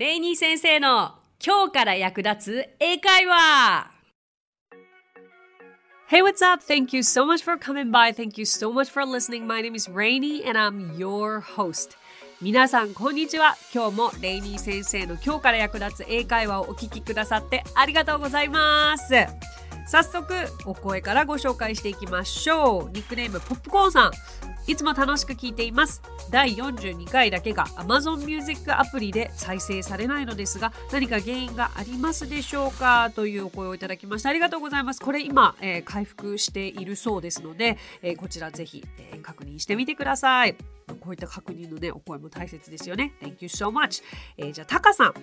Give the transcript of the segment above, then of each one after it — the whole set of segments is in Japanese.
レイニー先生の今日から役立つ英会話 Hey, what's up? Thank you so much for coming by. Thank you so much for listening. My name is Rainy and I'm your host. 皆さん、こんにちは。今日もレイニー先生の今日から役立つ英会話をお聞きくださってありがとうございます。早速、お声からご紹介していきましょう。ニックネームポップコーンさん。いつも楽しく聞いています。第42回だけが Amazon Music アプリで再生されないのですが、何か原因がありますでしょうか？というお声をいただきました。ありがとうございます。これ今、えー、回復しているそうですので、えー、こちらぜひ、えー、確認してみてください。こういった確認のね、お声も大切ですよね。Thank you so much. えー、じゃあ、タカさん。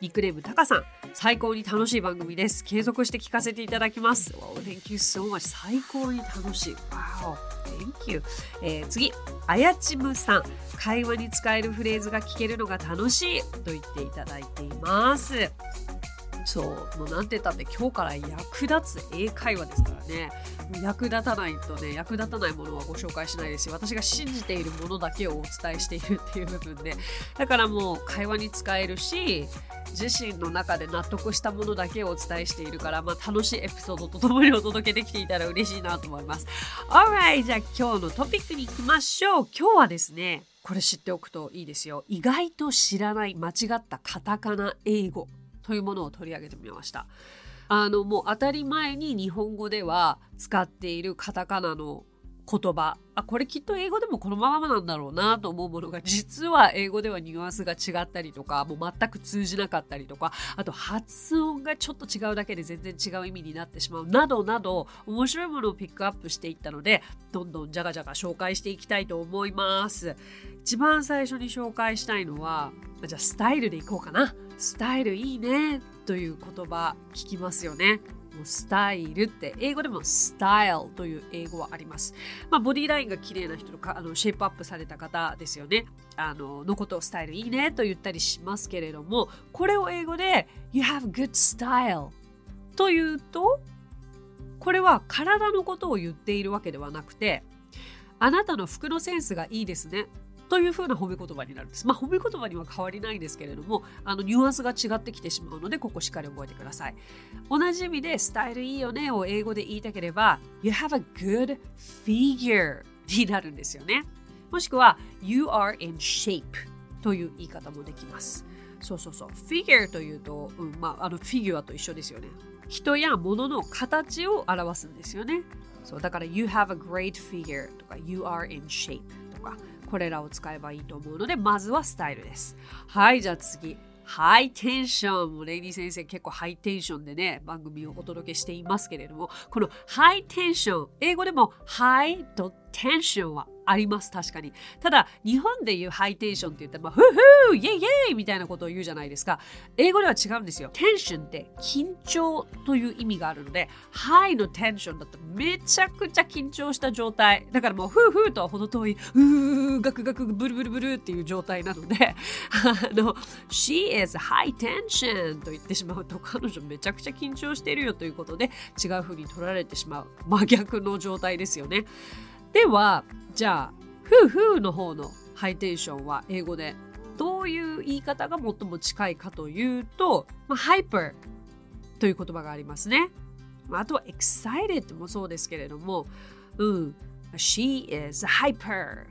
ニックネームタカさん。最高に楽しい番組です。継続して聞かせていただきます。Wow, thank you so much. 最高に楽しい。Wow, thank you. えー、次、あやちむさん。会話に使えるフレーズが聞けるのが楽しいと言っていただいています。そうもうなんて言ったって今日から役立つ英会話ですからね役立たないとね役立たないものはご紹介しないですし私が信じているものだけをお伝えしているっていう部分でだからもう会話に使えるし自身の中で納得したものだけをお伝えしているから、まあ、楽しいエピソードとともにお届けできていたら嬉しいなと思います。Alright! じゃあ今日のトピックに行きましょう。今日はですね、これ知っておくといいですよ。意外と知らない間違ったカタカナ英語というものを取り上げてみました。あのもう当たり前に日本語では使っているカタカナの言葉。あこれきっと英語でもこのままなんだろうなと思うものが実は英語ではニュアンスが違ったりとかもう全く通じなかったりとかあと発音がちょっと違うだけで全然違う意味になってしまうなどなど面白いものをピックアップしていったのでどんどんじゃがじゃが紹介していきたいと思います。一番最初に紹介したいのはじゃあスタイルでいこうかな。スタイルいいねという言葉聞きますよねスタイルって英語でもスタイルという英語はあります。まあ、ボディラインが綺麗な人とかあのシェイプアップされた方ですよね。あののことをスタイルいいねと言ったりしますけれどもこれを英語で You have good style というとこれは体のことを言っているわけではなくてあなたの服のセンスがいいですねというふうな褒め言葉になるんです。まあ、褒め言葉には変わりないんですけれども、あの、ニュアンスが違ってきてしまうので、ここしっかり覚えてください。同じ意味で、スタイルいいよねを英語で言いたければ、You have a good figure になるんですよね。もしくは、You are in shape という言い方もできます。そうそうそう。figure というと、うん、まあ、あの、フィギュアと一緒ですよね。人や物の形を表すんですよね。そう、だから、You have a great figure とか、You are in shape とか、これらを使えばいいと思うので、まずはスタイルです。はい、じゃあ次。ハイテンションも。レイニー先生結構ハイテンションでね、番組をお届けしていますけれども、このハイテンション、英語でもハイとテンションはあります、確かに。ただ、日本で言うハイテンションって言ったら、まあ、フーフーイェイイェイみたいなことを言うじゃないですか。英語では違うんですよ。テンションって緊張という意味があるので、ハイのテンションだとめちゃくちゃ緊張した状態。だからもう、フーフーとは程遠い、うー、ガクガク、ブルブルブルっていう状態なので、あの、She is high tension と言ってしまうと、彼女めちゃくちゃ緊張してるよということで、違う風に取られてしまう。真逆の状態ですよね。では、じゃあ、ふうふうの方のハイテンションは英語でどういう言い方が最も近いかというと、まあ、ハイパーという言葉がありますね。あとは excited もそうですけれども、うん、she is hyper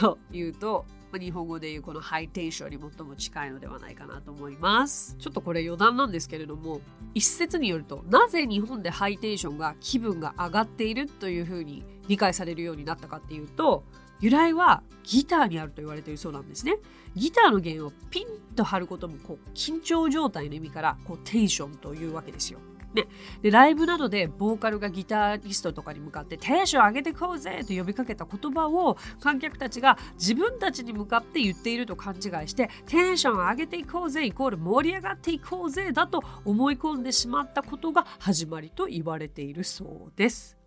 というと、日本語でいうこのハイテンションに最も近いのではないかなと思います。ちょっとこれ余談なんですけれども、一説によると、なぜ日本でハイテンションが気分が上がっているというふうに理解されるようになったかっていうと由来はギターにあると言われているそうなんですね。ギターの弦をピンと張ることもこう緊張状態の意味からこうテンションというわけですよ。ね、でライブなどでボーカルがギタリストとかに向かってテンション上げてこうぜと呼びかけた言葉を観客たちが自分たちに向かって言っていると勘違いしてテンション上げていこうぜイコール盛り上がっていこうぜだと思い込んでしまったことが始まりと言われているそうです。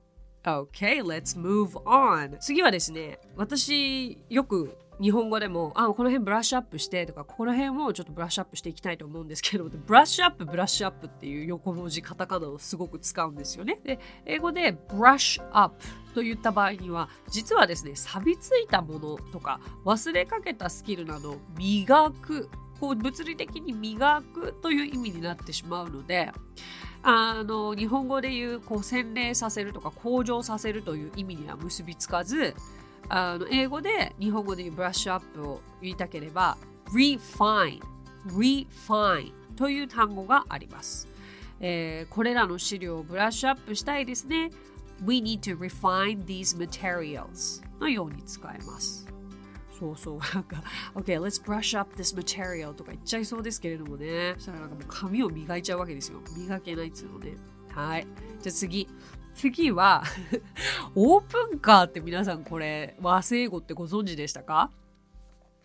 Okay, let's move on. 次はですね、私よく日本語でも、あ、この辺ブラッシュアップしてとか、この辺をちょっとブラッシュアップしていきたいと思うんですけど、ブラッシュアップ、ブラッシュアップっていう横文字、カタカナをすごく使うんですよね。で、英語でブラッシュアップといった場合には、実はですね、錆びついたものとか、忘れかけたスキルなど、磨くこう物理的に磨くという意味になってしまうのであの日本語で言うこう洗練させるとか向上させるという意味には結びつかずあの英語で日本語で言うブラッシュアップを言いたければ refine refine という単語があります、えー、これらの資料をブラッシュアップしたいですね。We need to refine these materials のように使えます。そうそう。なんか、OK, let's brush up this material とか言っちゃいそうですけれどもね。そしたらなんかもう髪を磨いちゃうわけですよ。磨けないっつうのね。はい。じゃあ次。次は オープンカーって皆さんこれ和製語ってご存知でしたか？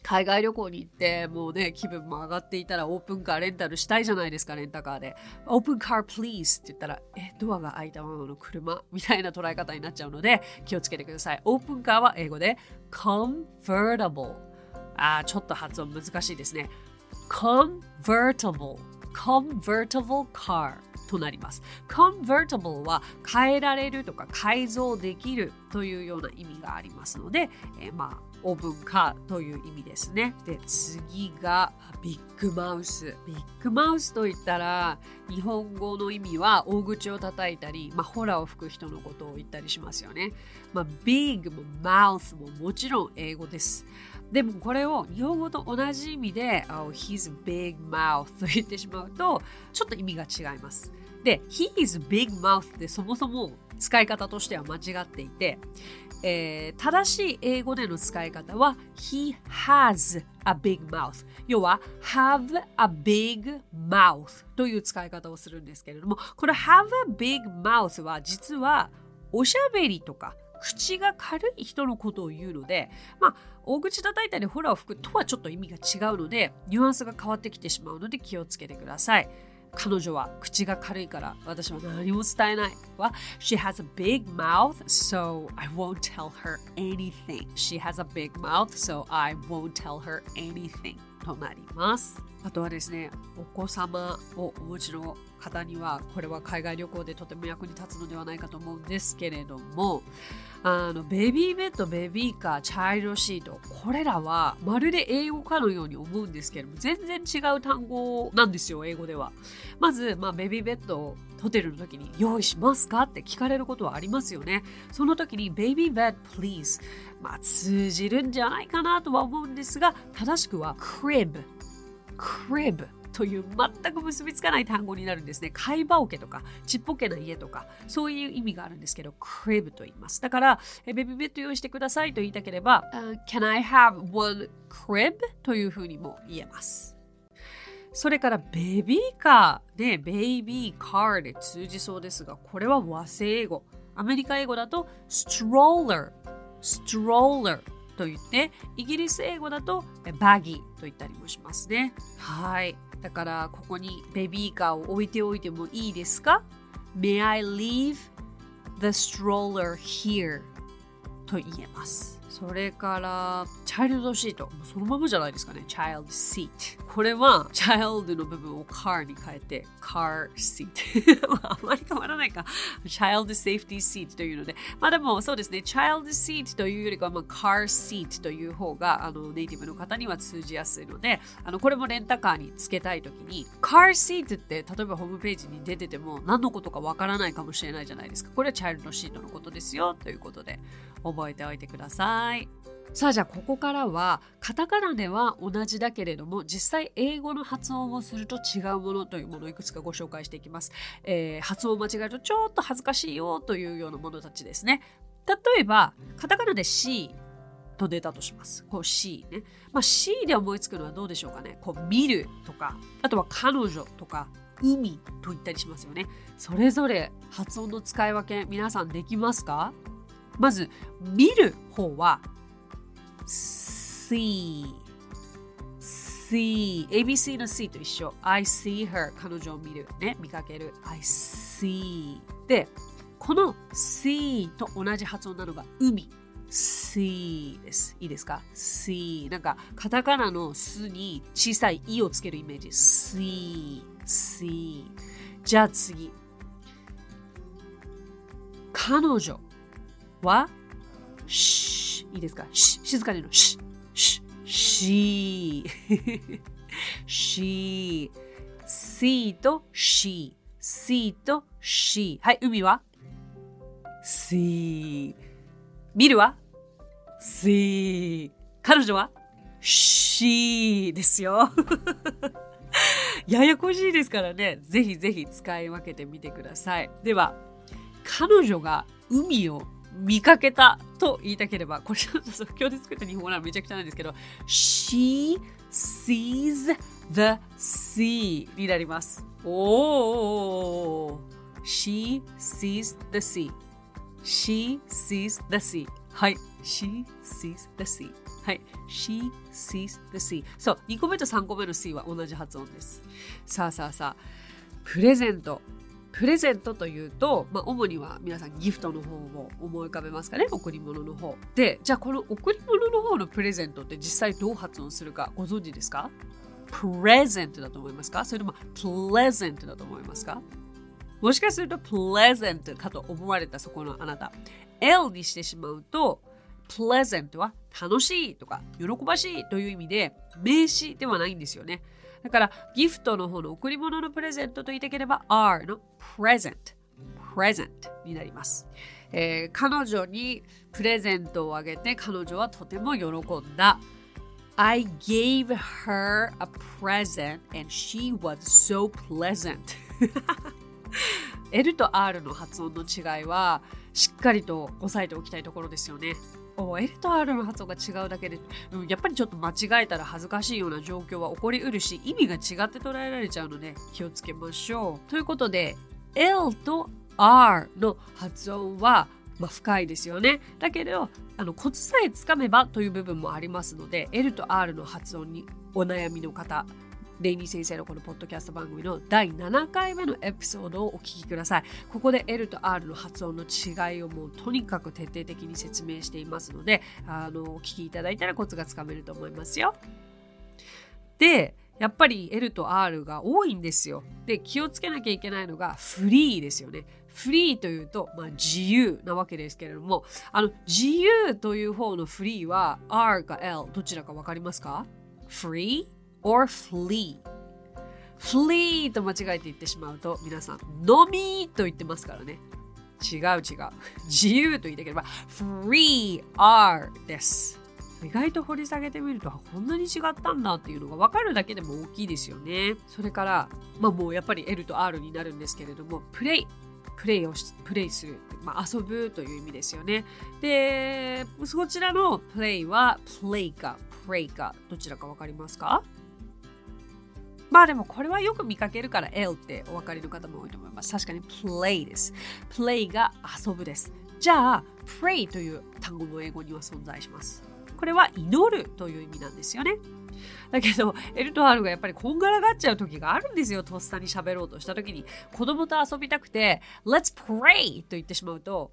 海外旅行に行ってもうね気分も上がっていたらオープンカーレンタルしたいじゃないですかレンタカーで。オープンカー please って言ったらえドアが開いたままの車？みたいな捉え方になっちゃうので気をつけてください。オープンカーは英語で convertible あちょっと発音難しいですね。convertible convertible car となります。convertible は変えられるとか改造できるというような意味がありますので、えー、まあオーブンカーという意味ですね。で、次がビッグマウス。ビッグマウスといったら、日本語の意味は大口を叩いたり、まあ、ホラを吹く人のことを言ったりしますよね。まあ、ビッグもマウスももちろん英語です。でもこれを日本語と同じ意味で、oh, he's big mouth と言ってしまうと、ちょっと意味が違います。で、he's big mouth ってそもそも使い方としては間違っていて、えー、正しい英語での使い方は He has a big mouth 要は have a big mouth という使い方をするんですけれどもこの have a big mouth は実はおしゃべりとか口が軽い人のことを言うので、まあ、大口叩いたりホラを吹くとはちょっと意味が違うので、ニュアンスが変わってきてしまうので気をつけてください。彼女は口が軽いから私は何も伝えないは She has a big mouth so I won't tell her anything. She has a big mouth so I won't tell her anything. となります。あとはですねお子様をお持ちの方にはこれは海外旅行でとても役に立つのではないかと思うんですけれどもあのベビーベッドベビーカーチャイルドシートこれらはまるで英語かのように思うんですけれども全然違う単語なんですよ英語では。まず、まあ、ベビーベッドホテルの時に用意しますか？って聞かれることはありますよねその時にベビーベッド please まあ通じるんじゃないかなとは思うんですが正しくは crib crib という全く結びつかない単語になるんですね。貝羽桶とかちっぽけな家とかそういう意味があるんですけど crib と言います。だからベビーベッド用意してくださいと言いたければ、uh, Can I have one crib? というふうにも言えます。それからベビーカーでベイビーカーで通じそうですがこれは和製英語。アメリカ英語だと stroller stroller と言ってイギリス英語だとバギーと言ったりもしますね。はい。だからここにベビーカーを置いておいてもいいですか ?May I leave the stroller here? と言えます。それから、チャイルドシート。そのままじゃないですかね。チャイルドシート。これは、チャイルドの部分を car に変えて、car seat。あまり変わらないか。チャイルドセーフティーシートというので。まあでも、そうですね。チャイルドシートというよりかは、まあ、car seat という方が、あの、ネイティブの方には通じやすいので、あの、これもレンタカーにつけたいときに、car seat って、例えばホームページに出てても、何のことかわからないかもしれないじゃないですか。これはチャイルドシートのことですよ、ということで。覚えておいてください。い。さあじゃあここからはカタカナでは同じだけれども実際英語の発音をすると違うものというものをいくつかご紹介していきます、えー、発音間違えるとちょっと恥ずかしいよというようなものたちですね。例えばカタカナで C と出たとします。こう C ね、まあ、C で思いつくのはどうでしょうかね。こう見るとかあとは彼女とか海と言ったりしますよね。それぞれ発音の使い分け皆さんできますか？まず見る方は see see ABC の C と一緒。I see her 彼女を見るね。見かける。I see でこの see と同じ発音なのが海。See です。いいですか？See なんかカタカナのすに小さい e をつけるイメージ。See see じゃあ次。彼女。は、し、いいですか？し、静かにの。し、し、し。she sea と she sea と she はい海は？sea 見るは？sea 彼女は？she ですよ。ややこしいですからね。ぜひぜひ使い分けてみてください。では彼女が海を見かけたと言いたければ、これちょっと即興で作った日本語ならめちゃくちゃなんですけど、She sees the sea になります。おー She sees the sea. She sees the sea. はい。She sees the sea. はい。She sees the sea. そう。2個目と3個目の sea は同じ発音です。さあさあさあ。プレゼント。プレゼントというと、まあ、主には皆さんギフトの方を思い浮かべますかね贈り物の方で。じゃあこの贈り物の方のプレゼントって実際どう発音するかご存知ですか？プレゼントだと思いますか？それともプレゼントだと思いますか？もしかするとプレゼントかと思われたそこのあなた。L にしてしまうとプレゼントは楽しいとか喜ばしいという意味で名詞ではないんですよね。だからギフトの方の贈り物のプレゼントと言いたければ R の present present になります、えー、彼女にプレゼントをあげて彼女はとても喜んだ。I gave her a present and she was so pleasant. L と R の発音の違いはしっかりと押さえておきたいところですよね。L と R の発音が違うだけで、うんやっぱりちょっと間違えたら恥ずかしいような状況は起こりうるし、意味が違って捉えられちゃうので気をつけましょう。ということで、L と R の発音は、まあ、深いですよね。だけど、あのコツさえつかめばという部分もありますので、L と R の発音にお悩みの方、レイニー先生のこのポッドキャスト番組の第7回目のエピソードをお聞きください。ここで L と R の発音の違いをもうとにかく徹底的に説明していますので、あの、お聞きいただいたらコツがつかめると思いますよ。で、やっぱり L と R が多いんですよ。で、気をつけなきゃいけないのがフリーですよね。フリーというと、まあ、自由なわけですけれども、あの、自由という方のフリーは R か L どちらかわかりますか ?free or flee? Flee と間違えて言ってしまうと皆さん飲みと言ってますからね。違う違う。自由と言いたければ free are です。意外と掘り下げてみるとこんなに違ったんだっていうのが分かるだけでも大きいですよね。それからまあもうやっぱり L と R になるんですけれどもプレイプレイをプレイする、まあ、遊ぶという意味ですよね。でそちらのプレイはプレイかプレイかどちらか分かりますか？まあでもこれはよく見かけるから L ってお分かりの方も多いと思います。確かに play です。play が遊ぶです。じゃあ pray という単語も英語には存在します。これは祈るという意味なんですよね。だけど、L と R がやっぱりこんがらがっちゃう時があるんですよ。とっさに喋ろうとした時に。子供と遊びたくて、Let's pray! と言ってしまうと、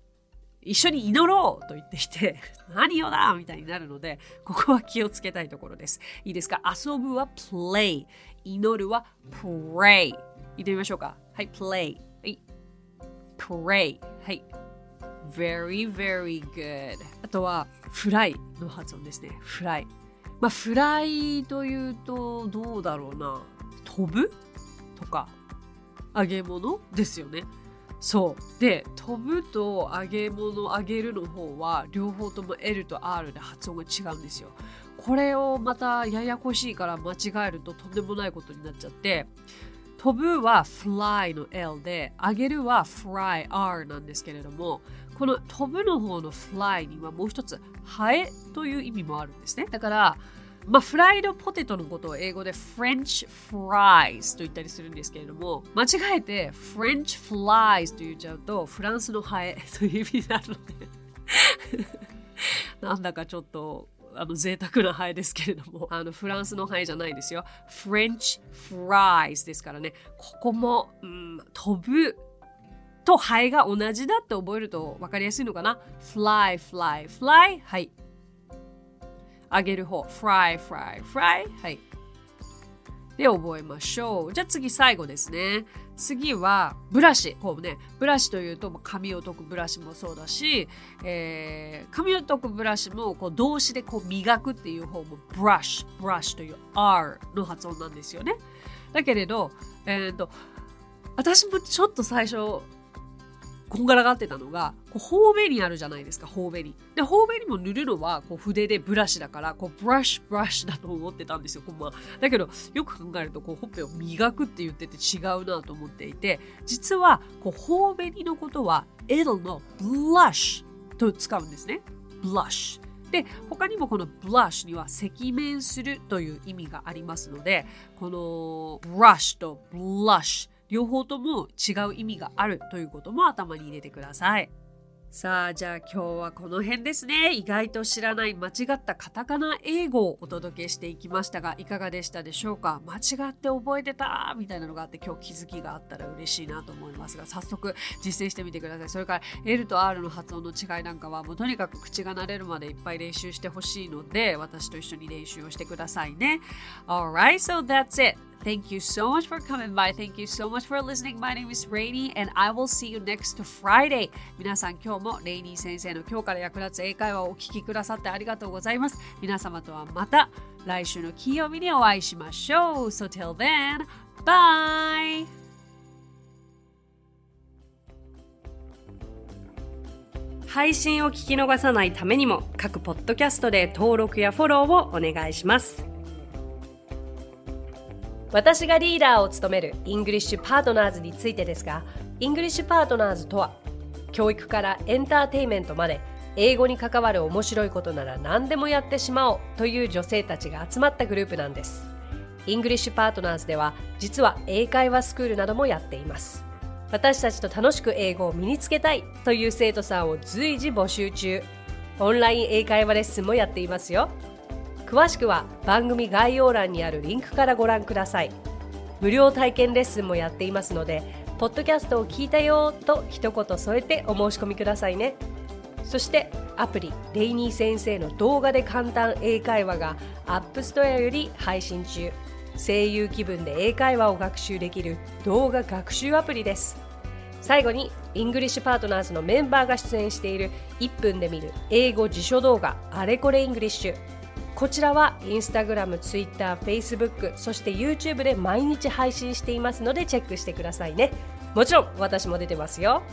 一緒に祈ろうと言っていて、何よだみたいになるので、ここは気をつけたいところです。いいですか？遊ぶは play。祈るは pray。言ってみましょうか。はい、play。はい。pray。はい。very, very good. あとは、フライの発音ですね。フライ。まあ、フライというと、どうだろうな。飛ぶ？とか、揚げ物？ですよね。そう。で飛ぶと揚げ物揚げるの方は両方とも L と R で発音が違うんですよ。これをまたややこしいから間違えるととんでもないことになっちゃって飛ぶは fly の L で揚げるは fry R なんですけれどもこの飛ぶの方の fly にはもう一つハエという意味もあるんですね。だからまあ、フライドポテトのことを英語で French fries と言ったりするんですけれども、間違えて French flies と言っちゃうと、フランスのハエという意味になるので なんだかちょっと、あの贅沢なハエですけれども、あのフランスのハエじゃないですよ。French fries ですからね、ここも、うん、飛ぶとハエが同じだって覚えると分かりやすいのかな ?fly, fly, fly はい。揚げる方 fry fry fry? はいで覚えましょう。じゃあ次最後ですね。次はブラシ。こうね、ブラシというと髪を解くブラシもそうだし、えー、髪を解くブラシもこう動詞でこう磨くっていう方もブラシ、ブラシという R の発音なんですよね。だけれど、えーと私もちょっと最初こんがらがってたのが、こう頬紅あるじゃないですか、頬紅。で、頬紅も塗るのはこう筆でブラシだから、こうブラッシュ、ブラッシュだと思ってたんですよ、こんま、だけど、よく考えると、こうほっぺを磨くって言ってて違うなと思っていて、実は、こう頬紅のことは、it'll の blush と使うんですね。blush。で他にもこの blush には赤面するという意味がありますのでこの brush と blush 両方とも違う意味があるということも頭に入れてください。さあ、じゃあ今日はこの辺ですね。意外と知らない間違ったカタカナ英語をお届けしていきましたが、いかがでしたでしょうか？間違って覚えてたみたいなのがあって今日気づきがあったら嬉しいなと思いますが、早速実践してみてください。それから L と R の発音の違いなんかはもうとにかく口が慣れるまでいっぱい練習してほしいので、私と一緒に練習をしてくださいね。Alright, so that's it. Thank you so much for coming by. Thank you so much for listening. My name is Rainy and I will see you next Friday. 皆さん今日もレイニー先生の今日から役立つ英会話をお聞きくださってありがとうございます。皆様とはまた来週の金曜日にお会いしましょう。So till then, bye! 配信を聞き逃さないためにも各ポッドキャストで登録やフォローをお願いします。私がリーダーを務めるイングリッシュパートナーズについてですが、イングリッシュパートナーズとは、教育からエンターテイメントまで、英語に関わる面白いことなら何でもやってしまおうという女性たちが集まったグループなんです。イングリッシュパートナーズでは、実は英会話スクールなどもやっています。私たちと楽しく英語を身につけたいという生徒さんを随時募集中。オンライン英会話レッスンもやっていますよ。詳しくは番組概要欄にあるリンクからご覧ください。無料体験レッスンもやっていますのでポッドキャストを聞いたよと一言添えてお申し込みくださいね。そしてアプリレイニー先生の動画で簡単英会話がApp Store より配信中。声優気分で英会話を学習できる動画学習アプリです。最後にイングリッシュパートナーズのメンバーが出演している1分で見る英語辞書動画あれこれイングリッシュこちらはインスタグラム、ツイッター、フェイスブック、そして YouTube で毎日配信していますのでチェックしてくださいね。もちろん私も出てますよ。